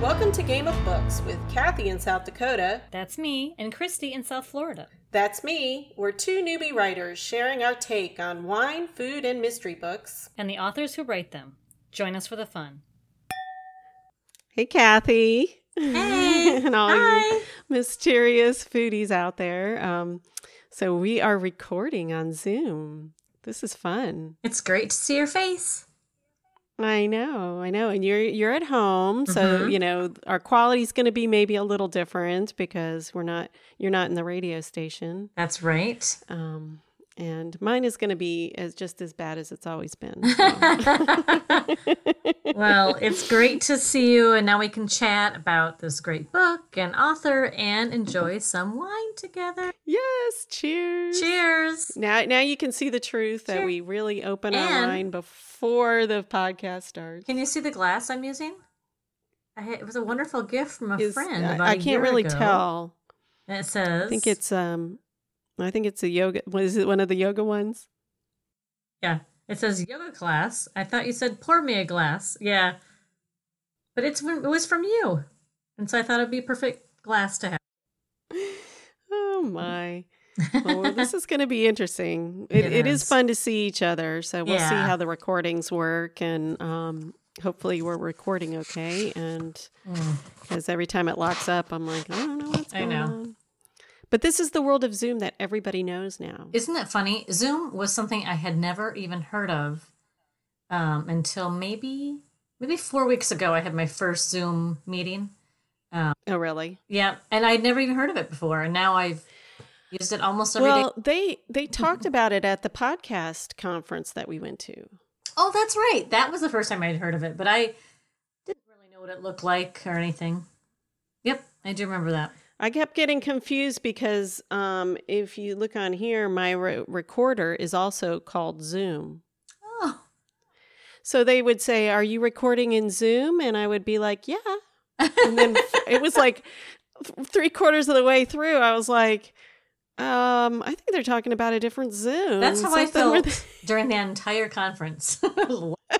Welcome to Game of Books with Kathy in South Dakota. That's me and Christy in South Florida. That's me. We're two newbie writers sharing our take on wine, food, and mystery books. And the authors who write them. Join us for the fun. Hey, Kathy. Hey. and all Hi. you mysterious foodies out there. Um, so we are recording on Zoom. This is fun. It's great to see your face. I know, I know, and you're you're at home, so Mhm. you know our quality's going to be maybe a little different because we're not you're not in the radio station, That's right. um, and mine is going to be as just as bad as it's always been. so. well, it's great to see you, and now we can chat about this great book and author and enjoy some wine together. yes, cheers. Cheers. Now, now you can see the truth that we really open our And- wine before the podcast starts. Can you see the glass I'm using? I it was a wonderful gift from a Is- friend. I- About I a can't really ago. tell. And it says, I think it's um, I think it's a yoga. What is it? One of the yoga ones? Yeah, it says yoga class. I thought you said pour me a glass. Yeah, but it's it was from you, and so I thought it'd be a perfect glass to have. Oh my. well, this is going to be interesting. It, It it is is. fun to see each other. So we'll see how the recordings work, and um, hopefully we're recording okay. And Mm. because every time it locks up, I'm like, I don't know what's I going know. on. But this is the world of Zoom that everybody knows now. Isn't that funny? Zoom was something I had never even heard of um, until maybe maybe four weeks ago. I had my first Zoom meeting. oh, really? Yeah, and I'd never even heard of it before, and now I've used it almost every day. well, they they talked about it at the podcast conference that we went to. Oh, that's right. That was the first time I'd heard of it, but I didn't really know what it looked like or anything. Yep, I do remember that. I kept getting confused because um, if you look on here, my re- recorder is also called Zoom. Oh, So they would say, "Are you recording in Zoom?" And I would be like, "Yeah." And then it was like three quarters of the way through, I was like, um, "I think they're talking about a different Zoom." that's how I Something where felt during the entire conference.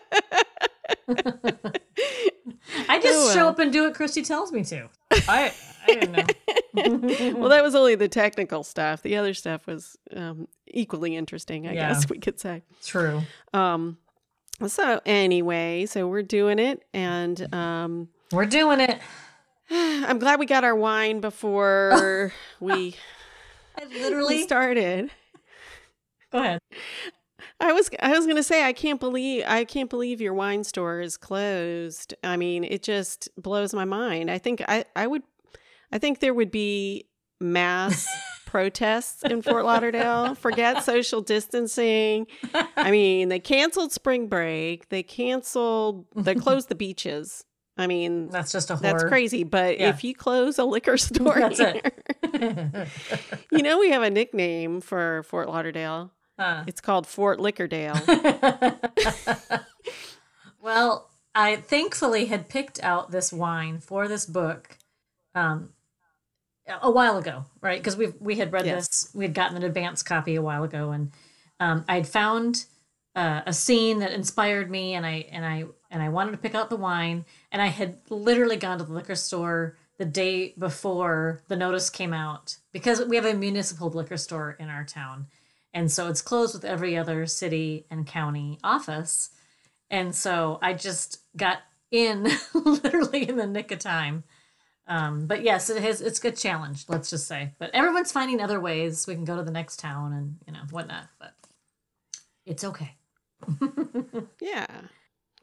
I just Oh, show up and do what Christy tells me to. I I didn't know. well, that was only the technical stuff. The other stuff was um, equally interesting, I Yeah. guess we could say. True. Um, so anyway, so we're doing it, and um, We're doing it. I'm glad we got our wine before we, I we literally started. go ahead. I was I was gonna say I can't believe I can't believe your wine store is closed. I mean, it just blows my mind. I think I I would I think there would be mass protests in Fort Lauderdale. Forget social distancing. I mean, they canceled spring break. They canceled. They closed the beaches. I mean, That's just a horror. that's crazy. But Yeah. if you close a liquor store, That's here, it. you know we have a nickname for Fort Lauderdale. Huh. It's called Fort Liquordale. well, I thankfully had picked out this wine for this book um, a while ago, right? Because we we had read Yes. this, we had gotten an advance copy a while ago, and um, I'd found uh, a scene that inspired me, and I and I and I wanted to pick out the wine, and I had literally gone to the liquor store the day before the notice came out because we have a municipal liquor store in our town. And so it's closed with every other city and county office. And so I just got in literally in the nick of time. Um, but yes, it has, it's a good challenge, let's just say. But everyone's finding other ways. We can go to the next town and, you know, whatnot. But it's okay. Yeah.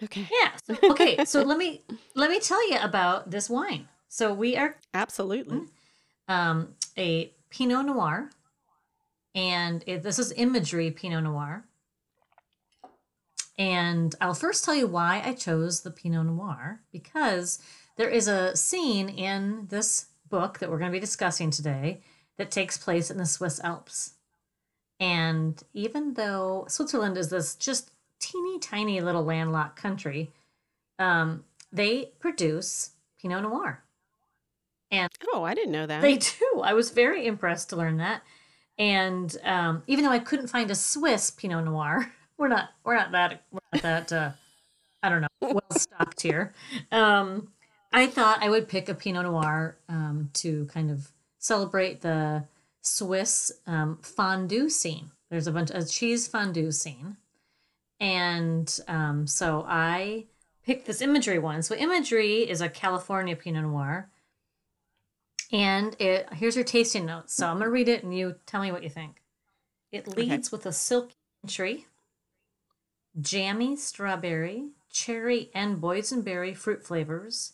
Okay. Yeah. So, okay. So let me let me tell you about this wine. So we are Absolutely. um, a Pinot Noir, and it, this is imagery Pinot Noir. And I'll first tell you why I chose the Pinot Noir because there is a scene in this book that we're going to be discussing today that takes place in the Swiss Alps. And even though Switzerland is this just teeny tiny little landlocked country, um, they produce Pinot Noir. And Oh, I didn't know that. they do. I was very impressed to learn that. And um, even though I couldn't find a Swiss Pinot Noir, we're not we're not that we're not that uh, I don't know well stocked here. Um, I thought I would pick a Pinot Noir um, to kind of celebrate the Swiss um, fondue scene. There's a bunch of cheese fondue scene. And um, so I picked this imagery one. So imagery is a California Pinot Noir. And it here's your tasting notes. So I'm gonna read it and you tell me what you think. It leads with a silky entry, jammy strawberry, cherry, and boysenberry fruit flavors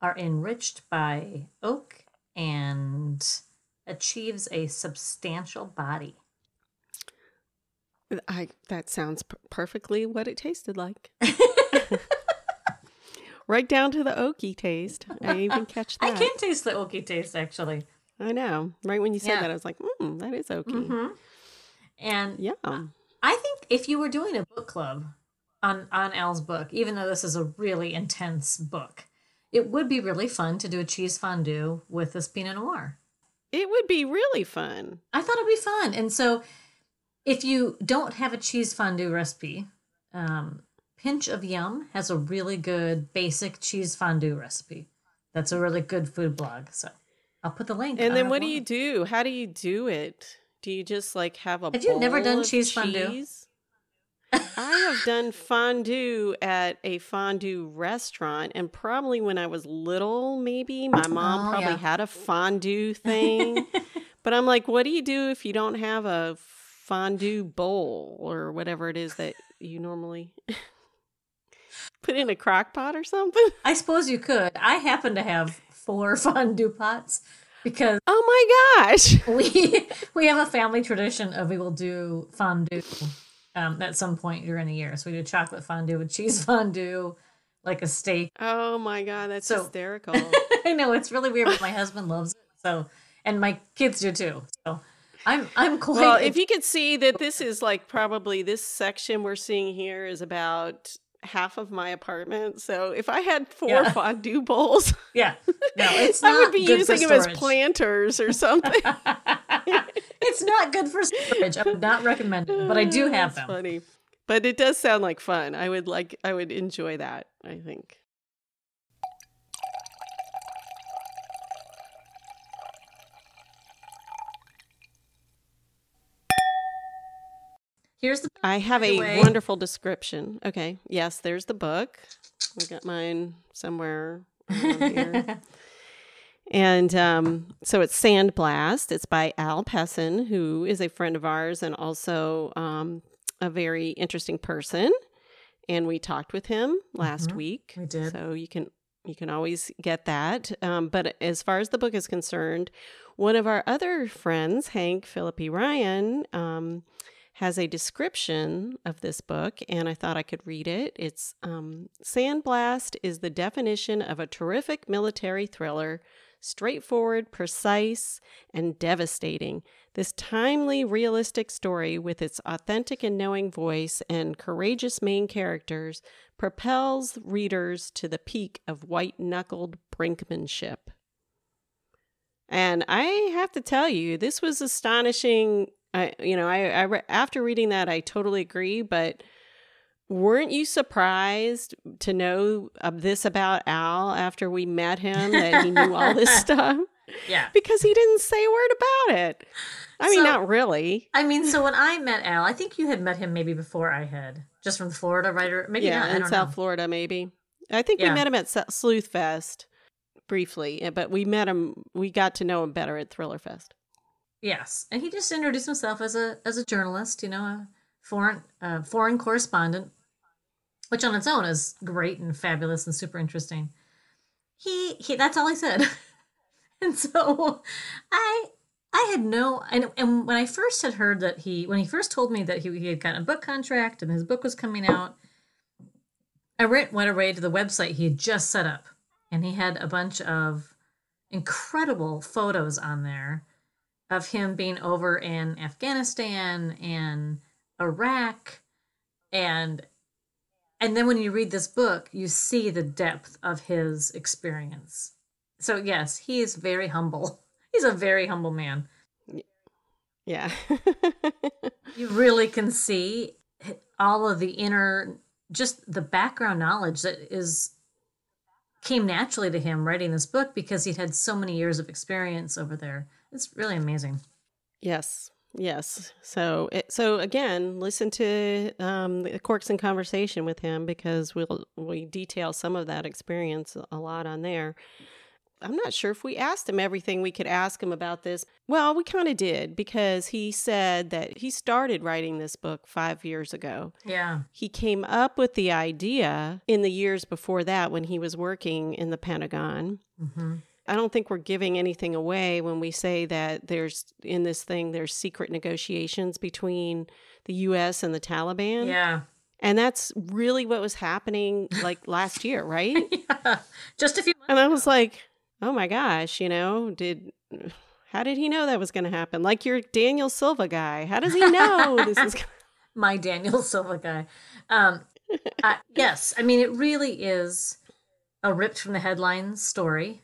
are enriched by oak and achieves a substantial body. I that sounds p- perfectly what it tasted like. right down to the oaky taste. I even catch that. I can taste the oaky taste actually. I know. Right when you said Yeah. that, I was like, mm, that is oaky. hmm And Yeah. I think if you were doing a book club on on Al's book, even though this is a really intense book, it would be really fun to do a cheese fondue with this Pinot Noir. It would be really fun. I thought it'd be fun. And so, if you don't have a cheese fondue recipe, um, Pinch of Yum has a really good basic cheese fondue recipe. That's a really good food blog. So I'll put the link. And then what do you do? How do you do it? Do you just like have a Have you never done cheese fondue? cheese? I have done fondue at a fondue restaurant, and probably when I was little, maybe my oh, mom Oh, probably yeah. had a fondue thing. but I'm like, what do you do if you don't have a fondue bowl or whatever it is that you normally put in a crock pot or something? I suppose you could. I happen to have four fondue pots because Oh my gosh. we we have a family tradition of we will do fondue um, at some point during the year. So we do chocolate fondue with cheese fondue, like a steak. Oh my god, that's So- hysterical. I know it's really weird, but my husband loves it. So and my kids do too. So I'm I'm quite. Well, if you could see that this is like probably this section we're seeing here is about half of my apartment. So if I had four Yeah. fondue bowls, yeah, no, it's not I would be good using them as planters or something. it's not good for storage. I would not recommend it, but I do have That's them. Funny. But it does sound like fun. I would like I would enjoy that, I think. Here's the I have a wonderful description. Okay. Yes, there's the book. I got mine somewhere here. And um, so it's Sandblast. It's by Al Pessin, who is a friend of ours and also um, a very interesting person. And we talked with him last Mhm, week. we did. So you can you can always get that. Um, but as far as the book is concerned, one of our other friends, Hank Phillippi Ryan, um, has a description of this book, and I thought I could read it. It's um, Sandblast is the definition of a terrific military thriller, straightforward, precise, and devastating. This timely, realistic story, with its authentic and knowing voice and courageous main characters, propels readers to the peak of white knuckled brinkmanship. And I have to tell you, this was astonishing. I, you know, I, I re- after reading that, I totally agree. But weren't you surprised to know of this about Al after we met him that he knew all this stuff? yeah. Because he didn't say a word about it. I mean, So- not really. I mean, so when I met Al, I think you had met him maybe before I had, just from the Florida writer. Maybe yeah, not. In South know. Florida, maybe. I think Yeah. we met him at Sleuth Fest briefly, eh, but we met him. We got to know him better at Thriller Fest. Yes, and he just introduced himself as a as a journalist, you know, a foreign uh, foreign correspondent, which on its own is great and fabulous and super interesting. He he, that's all he said, and so I I had no and and when I first had heard that he when he first told me that he he had gotten a book contract and his book was coming out, I went went away to the website he had just set up, and he had a bunch of incredible photos on there of him being over in Afghanistan and Iraq and and then when you read this book you see the depth of his experience. So yes, he is very humble. He's a very humble man. Yeah. You really can see all of the inner just the background knowledge that is came naturally to him writing this book because he'd had so many years of experience over there. It's really amazing. Yes. Yes. So, it, so again, listen to um, the Corks in Conversation with him because we'll we detail some of that experience a lot on there. I'm not sure if we asked him everything we could ask him about this. Well, we kind of did because he said that he started writing this book five years ago. Yeah. He came up with the idea in the years before that when he was working in the Pentagon. Mm-hmm. I don't think we're giving anything away when we say that there's in this thing there's secret negotiations between the US and the Taliban. Yeah. And that's really what was happening like last year, right? yeah. Just a few months And I ago. was like, "Oh my gosh, you know, did how did he know that was going to happen? Like your Daniel Silva guy. How does he know this is gonna- my Daniel Silva guy. Um, I, yes, I mean it really is a ripped from the headlines story,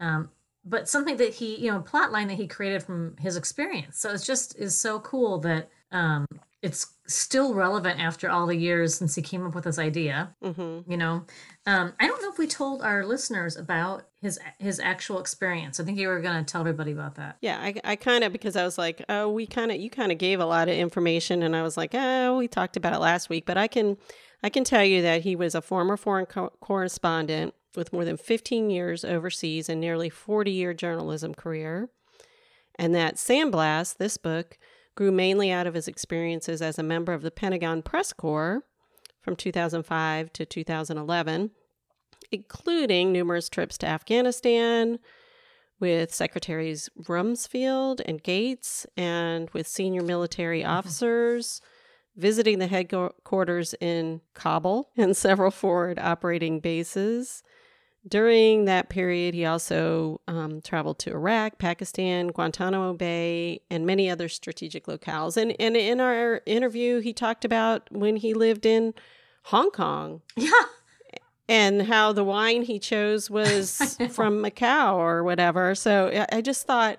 um, but something that he, you know, a plot line that he created from his experience. So it's just is so cool that um, it's still relevant after all the years since he came up with this idea. Mhm. You know, um, I don't know if we told our listeners about his his actual experience. I think you were going to tell everybody about that. Yeah, I, I kind of because I was like, oh, we kind of you kind of gave a lot of information, and I was like, oh, we talked about it last week, but I can I can tell you that he was a former foreign co- correspondent with more than 15 years overseas and nearly 40 year journalism career, and that Sandblast, this book, grew mainly out of his experiences as a member of the Pentagon Press Corps from 2005 to 2011, including numerous trips to Afghanistan with Secretaries Rumsfeld and Gates and with senior military mm-hmm. officers, visiting the headquarters in Kabul and several forward operating bases. During that period, he also um, traveled to Iraq, Pakistan, Guantanamo Bay, and many other strategic locales. And, and in our interview, he talked about when he lived in Hong Kong Yeah. and how the wine he chose was from Macau or whatever. So I- just thought,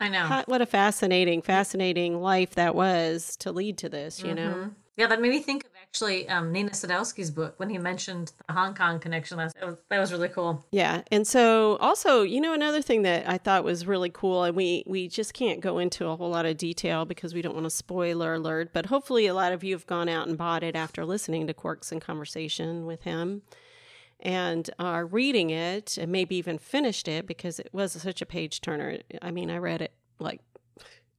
I know. how- what a fascinating, fascinating life that was to lead to this, you know? Mhm. Yeah, that made me think of actually um, Nina Sadowsky's book when he mentioned the Hong Kong connection. That was, that was really cool. Yeah. And so also, you know, another thing that I thought was really cool, and we, we just can't go into a whole lot of detail because we don't want to spoiler alert, but hopefully a lot of you have gone out and bought it after listening to Corks in Conversation with him and are reading it and maybe even finished it because it was such a page turner. I mean, I read it like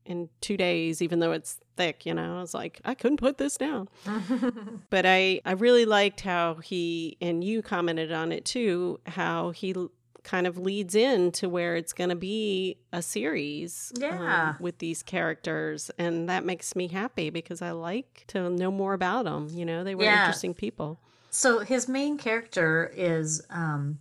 in two days, even though it's thick, you know, I was like, I couldn't put this down. but I, I really liked how he, and you commented on it too, how he l- kind of leads in to where it's going to be a series um, with these characters. And that makes me happy because I like to know more about them. You know, they were Yeah. interesting people. So his main character is um,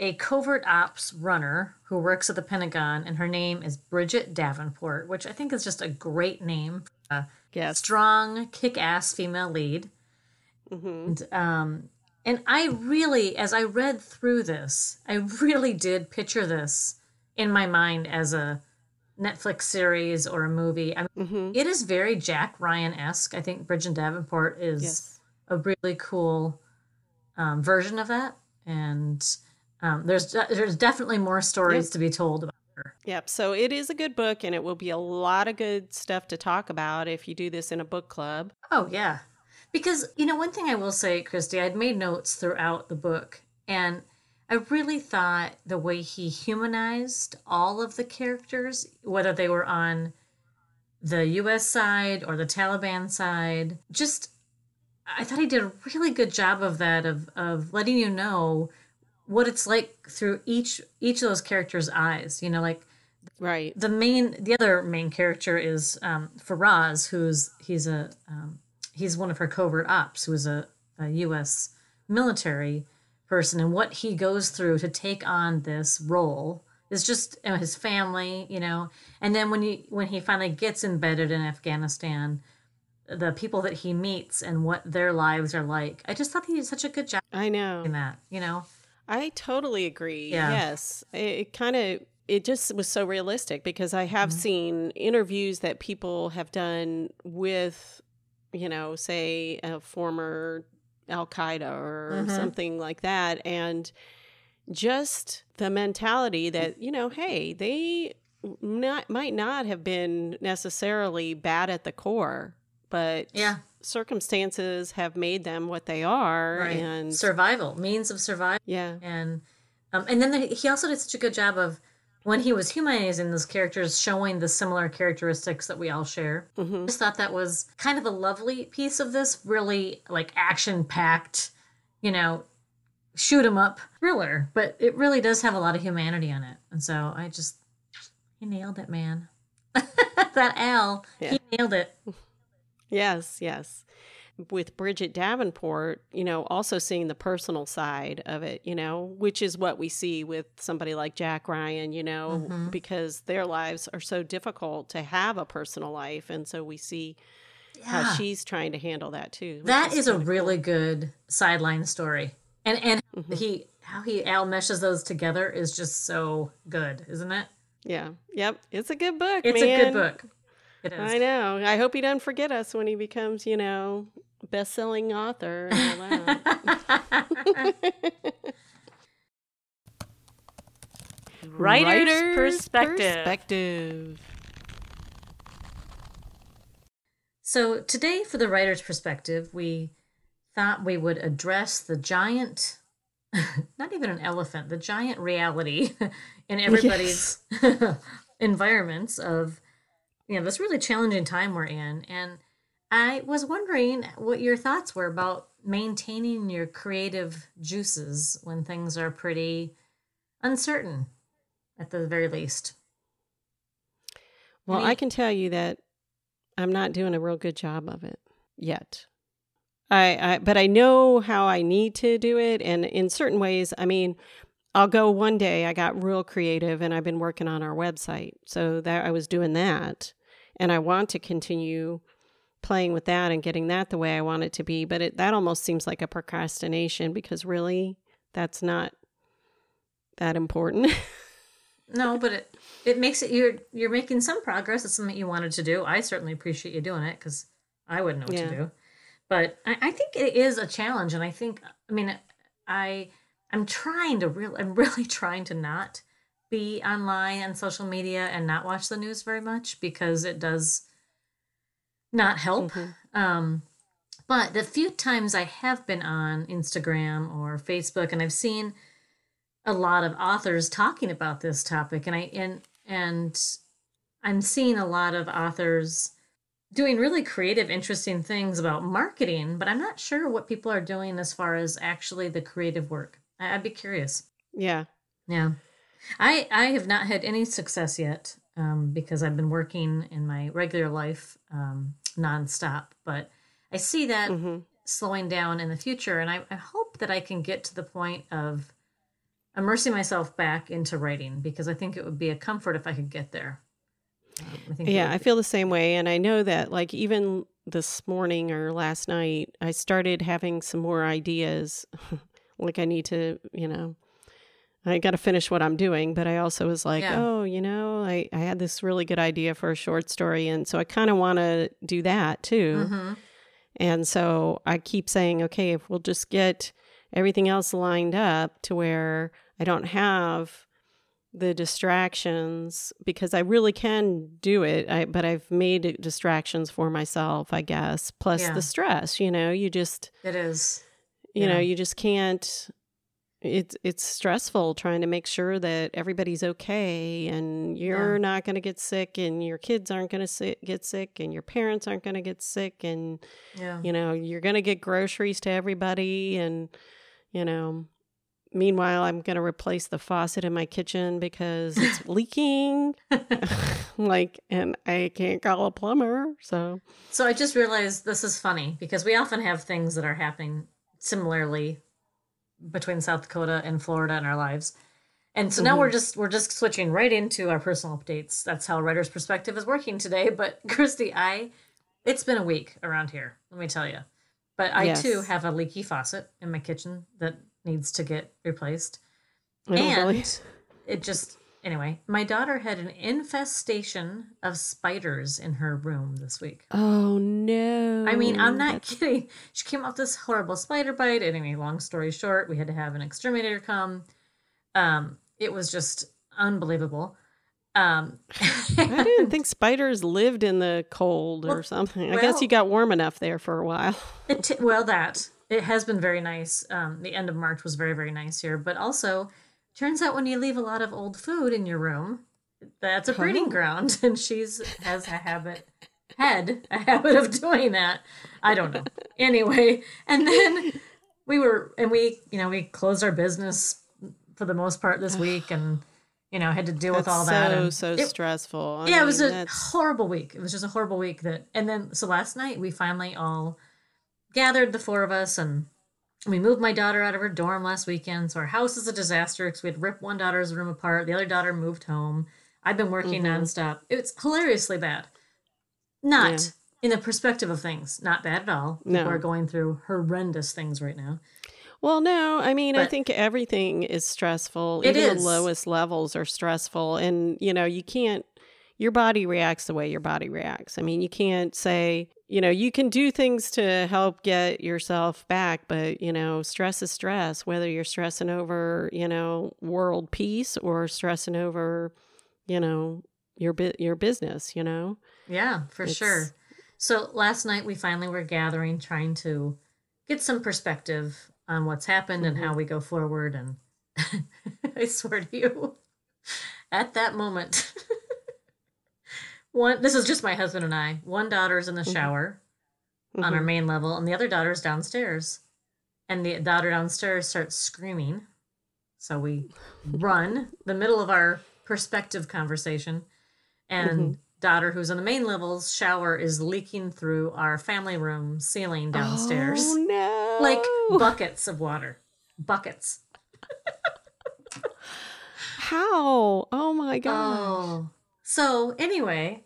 a covert ops runner who works at the Pentagon, and her name is Bridget Davenport, which I think is just a great name. for A Yes. strong, kick-ass female lead. hmm And, um, and I really, as I read through this, I really did picture this in my mind as a Netflix series or a movie. I mean, hmm it is very Jack Ryan esque. I think Bridget Davenport is Yes. a really cool um, version of that, and um, there's there's definitely more stories Yep. to be told about her. Yep. So it is a good book, and it will be a lot of good stuff to talk about if you do this in a book club. Oh yeah, because you know one thing I will say, Christy, I'd made notes throughout the book, and I really thought the way he humanized all of the characters, whether they were on the U.S. side or the Taliban side, just I thought he did a really good job of that of of letting you know what it's like through each each of those characters' eyes. You know, like Right. the main the other main character is um, Faraz, who's he's a um, he's one of her covert ops, who is a, a U.S. military person, and what he goes through to take on this role is just you know, his family, you know. And then when he when he finally gets embedded in Afghanistan, the people that he meets and what their lives are like. I just thought he did such a good job I know. in that, you know. I totally agree. Yeah. Yes. It, it kind of it just was so realistic because I have Mhm. seen interviews that people have done with you know, say a former Al Qaeda or Mhm. something like that. And just the mentality that, you know, hey, they not, might not have been necessarily bad at the core, but Yeah. Circumstances have made them what they are. Right. And survival, means of survival. yeah. and um, and then the, he also did such a good job of when he was humanizing those characters showing the similar characteristics that we all share hmm i just thought that was kind of a lovely piece of this really like action packed you know shoot 'em up thriller but it really does have a lot of humanity in it and so i just he nailed it man that al Yeah. he nailed it Yes, yes. With Bridget Davenport, you know, also seeing the personal side of it, you know, which is what we see with somebody like Jack Ryan, you know, Mhm. because their lives are so difficult to have a personal life. And so we see how she's trying to handle that too. That is a kinda really good sideline story, and and Mhm. he how he Al meshes those together is just so good, isn't it? Yeah. Yep. It's a good book. It's man. a good book. It is. I know. I hope he doesn't forget us when he becomes, you know, best selling author and all that. Writer's perspective. perspective. so today, for the writer's perspective, we thought we would address the giant, not even an elephant, the giant reality in everybody's environments of, you know, this really challenging time we're in. And I was wondering what your thoughts were about maintaining your creative juices when things are pretty uncertain, at the very least. Well, Any- I can tell you that I'm not doing a real good job of it yet. I, I but I know how I need to do it and in certain ways, I mean, I'll go one day I got real creative and I've been working on our website. So that I was doing that and I want to continue playing with that and getting that the way I want it to be, but it that almost seems like a procrastination because really that's not that important. No, but it it makes it you're you're making some progress. It's something you wanted to do. I certainly appreciate you doing it because I wouldn't know what Yeah. to do. But I, I think it is a challenge, and I think I mean I I'm trying to real I'm really trying to not be online and social media and not watch the news very much because it does not help. Mhm. Um, but the few times I have been on Instagram or Facebook and I've seen a lot of authors talking about this topic and I and and I'm seeing a lot of authors doing really creative interesting things about marketing, but I'm not sure what people are doing as far as actually the creative work. I, I'd be curious. Yeah. Yeah. I I have not had any success yet um, because I've been working in my regular life um, nonstop. But I see that Mhm. slowing down in the future, and I, I hope that I can get to the point of immersing myself back into writing because I think it would be a comfort if I could get there. Um, I think Yeah, I feel the same way. And I know that, like, even this morning or last night, I started having some more ideas. like, I need to, you know, I got to finish what I'm doing. But I also was like, Yeah. oh, you know, I, I had this really good idea for a short story. And so I kind of want to do that too. Mhm. And so I keep saying, okay, if we'll just get everything else lined up to where I don't have the distractions because I really can do it, I, but I've made distractions for myself, I guess. Plus Yeah. the stress, you know, you just, It is. you know, you just can't. It's it's stressful trying to make sure that everybody's okay and you're not going to get sick and your kids aren't going to get sick and your parents aren't going to get sick and Yeah. you know you're going to get groceries to everybody and you know meanwhile i'm going to replace the faucet in my kitchen because it's leaking. Like and i can't call a plumber so. So I just realized this is funny because we often have things that are happening similarly between South Dakota and Florida in our lives. And so now mm-hmm. we're just we're just switching right into our personal updates. That's how writer's perspective is working today. But Christy, I it's been a week around here, let me tell you. But I Yes. too have a leaky faucet in my kitchen that needs to get replaced. And really- it just anyway, my daughter had an infestation of spiders in her room this week. Oh no! I mean, I'm not That's- kidding. She came off this horrible spider bite. Anyway, long story short, we had to have an exterminator come. Um, it was just unbelievable. Um, I didn't think spiders lived in the cold or something. I guess you got warm enough there for a while. It t- well, that it has been very nice. Um, the end of March was very very nice here, but also turns out when you leave a lot of old food in your room, that's a breeding Oh. ground, and she's has a habit had a habit of doing that. I don't know. Anyway, and then we were and we you know we closed our business for the most part this week, and you know had to deal with That's all that. so and so it- stressful. I yeah, it was a that's- horrible week. It was just a horrible week that and then so last night we finally all gathered the four of us and we moved my daughter out of her dorm last weekend. So our house is a disaster because we had ripped one daughter's room apart. The other daughter moved home. I've been working Mhm. nonstop. It's hilariously bad. Not Yeah. in the perspective of things, not bad at all. No. People are going through horrendous things right now. Well, no, I mean, I think everything is stressful. It Even is. the lowest levels are stressful. And, you know, you can't, your body reacts the way your body reacts. I mean, you can't say, you know, you can do things to help get yourself back, but, you know, stress is stress, whether you're stressing over, you know, world peace or stressing over, you know, your, bu- your business, you know? Yeah, for It's- sure. So last night we finally were gathering, trying to get some perspective on what's happened and Mm-hmm. how we go forward. And I swear to you, at that moment, one this is just my husband and I. One daughter's in the Mhm. shower on our Mhm. main level, and the other daughter's downstairs. And the daughter downstairs starts screaming. So we run the middle of our perspective conversation, and daughter who's on the main levels shower is leaking through our family room ceiling downstairs. Oh, no. Like buckets of water. Buckets. How? Oh, my gosh. Oh. So anyway,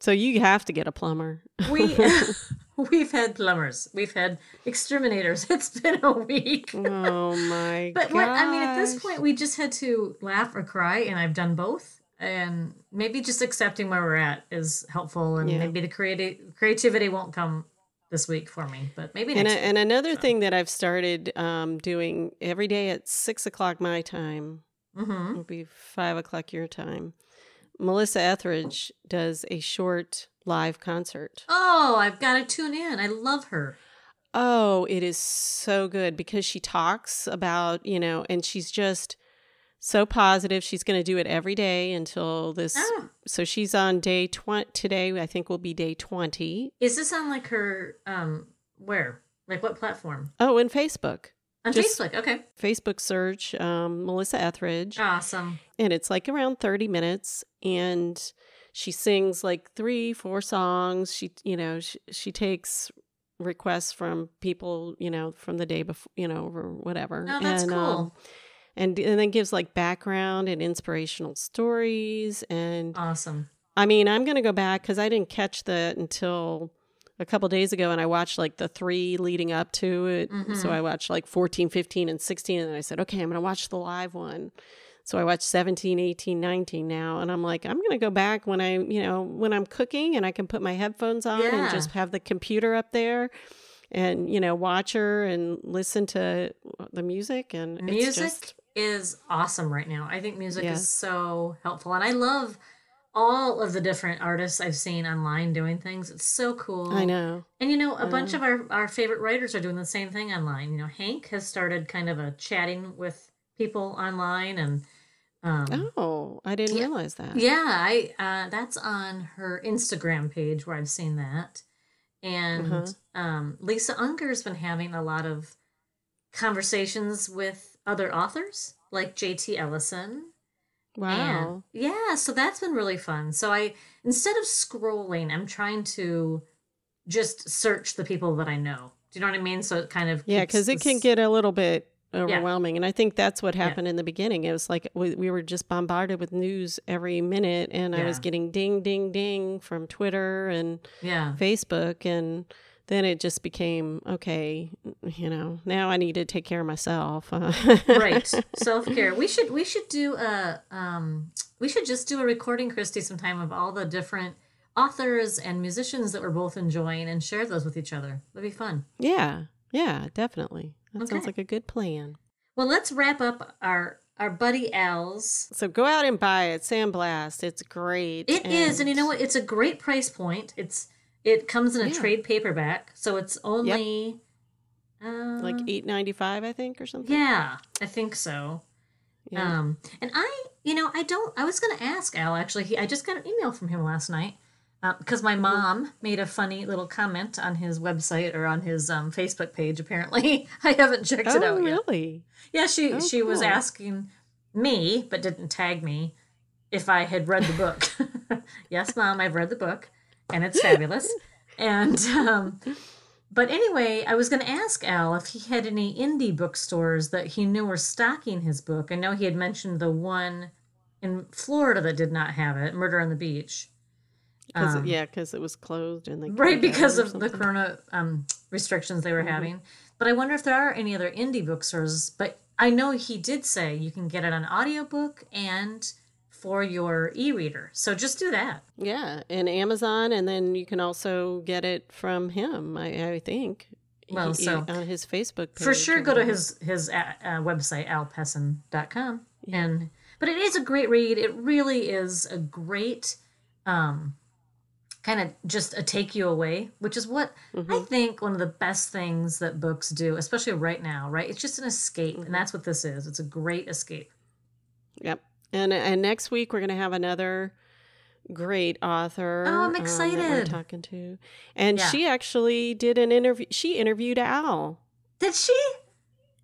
So you have to get a plumber. we we've had plumbers. We've had exterminators. It's been a week. oh my But what I mean, at this point, we just had to laugh or cry, and I've done both. And maybe just accepting where we're at is helpful, and Yeah. maybe the creative creativity won't come this week for me, but maybe And, next. a, week. and another So. thing that I've started um, doing every day at six o'clock my time, Mhm. it'll be five o'clock your time. Melissa Etheridge does a short live concert. Oh, I've got to tune in. I love her. Oh, it is so good because she talks about, you know, and she's just so positive. She's going to do it every day until this. Oh, So she's on day 20. Today, I think, will be day 20. is this on like her? Um, where? Like what platform? Oh, in Facebook. On Just- Facebook. Okay. Facebook search um, Melissa Etheridge. Awesome. and it's like around 30 minutes and she sings like three four songs she you know she, she takes requests from people you know from the day before you know or whatever Oh, that's and, cool. um, and and then gives like background and inspirational stories and Awesome. i mean i'm gonna go back because i didn't catch that until a couple days ago and i watched like the three leading up to it so Mhm. i watched like 14 15 and 16 and then i said okay i'm gonna watch the live one so I watched 17, 18, 19 now. And I'm like, I'm going to go back when I, you know, when I'm cooking and I can put my headphones on Yeah. and just have the computer up there and, you know, watch her and listen to the music. And it's Music just, is awesome right now. I think music Yes. is so helpful, and I love all of the different artists I've seen online doing things. It's so cool. I know. And you know, a I bunch know. of our, our favorite writers are doing the same thing online. You know, Hank has started kind of a chatting with people online and um Oh, I didn't Yeah. realize that. yeah, I uh that's on her Instagram page where I've seen that. And Uh-huh. um Lisa Unger's been having a lot of conversations with other authors like JT Ellison Wow. and- yeah, so that's been really fun. So I instead of scrolling, I'm trying to just search the people that I know. Do you know what I mean? So it kind of Yeah, because it can get a little bit overwhelming. And I think that's what happened in the beginning. It was like we, we were just bombarded with news every minute, and I was getting ding, ding, ding from Twitter and yeah. Facebook. And then it just became okay. You know, now I need to take care of myself. right, self care. We should we should do a um we should just do a recording, Christy, sometime of all the different authors and musicians that we're both enjoying and share those with each other. That'd be fun. Yeah, yeah, definitely. That sounds like a good plan. Well, let's wrap up our our buddy Al's. So go out and buy it, Sandblast. It's great. It is, and you know what? It's a great price point. It's it comes in a Yeah. trade paperback, so it's only uh, Like eight ninety five, I think, or something. yeah, I think so. Yeah. Um, and I, you know, I don't. I was going to ask Al actually. He, I just got an email from him last night because my mom made a funny little comment on his website or on his um, Facebook page. Apparently, I haven't checked it oh, out yet. really? Yeah, she Oh, she was asking me, but didn't tag me, if I had read the book. yes, mom, I've read the book, and it's fabulous. and um, but anyway, I was going to ask Al if he had any indie bookstores that he knew were stocking his book. I know he had mentioned the one in Florida that did not have it, Murder on the Beach. Because Um, yeah, because it was closed and they right because of the corona um, restrictions they were Mhm. having but i wonder if there are any other indie bookstores but i know he did say you can get it on audiobook and for your e-reader so just do that Yeah, and Amazon, and then you can also get it from him. I, I think. Well, He- so- on his Facebook page. for sure go to his his uh, uh, website alpessin.com Yeah. and but it is a great read it really is a great um kind of just a take you away which is what i Mhm. think one of the best things that books do especially right now right it's just an escape Mhm. and that's what this is it's a great escape Yep. And and next week we're gonna have another great author. Oh, I'm um, that we're excited. talking to, and Yeah. she actually did an interview. She interviewed Al. did she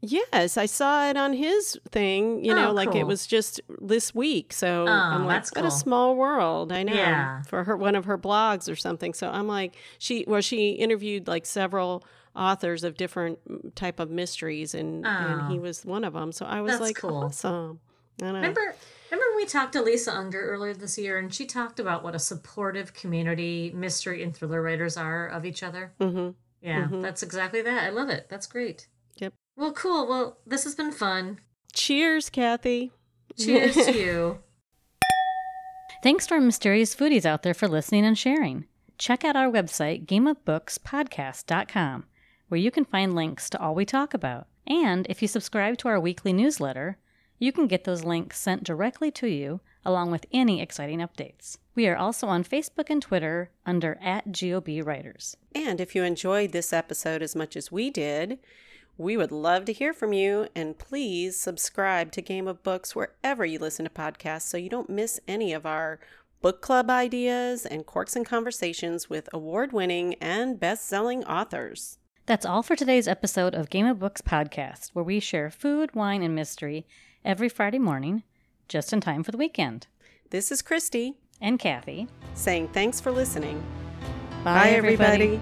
Yes, I saw it on his thing. You know, Oh, like cool. it was just this week. So Oh, I'm like, what cool. a small world. I know Yeah. for her one of her blogs or something. So I'm like, she well, she interviewed like several authors of different mm, type of mysteries, and and he Oh. was one of them. So I was That's like, cool. awesome. I know. remember remember we talked to lisa unger earlier this year and she talked about what a supportive community mystery and thriller writers are of each other hmm Yeah, Mhm. that's exactly that. I love it. That's great. Yep. Well, cool. Well, this has been fun. Cheers, Kathy. Cheers to you. Thanks to our mysterious foodies out there for listening and sharing. Check out our website, gameofbookspodcast.com, where you can find links to all we talk about. And if you subscribe to our weekly newsletter, you can get those links sent directly to you, along with any exciting updates. We are also on Facebook and Twitter under at GOB Writers. And if you enjoyed this episode as much as we did, we would love to hear from you. And please subscribe to Game of Books wherever you listen to podcasts so you don't miss any of our book club ideas and corks and conversations with award winning and best selling authors. That's all for today's episode of Game of Books podcast, where we share food, wine, and mystery every Friday morning, just in time for the weekend. This is Christy And Kathy. saying thanks for listening. Bye, everybody.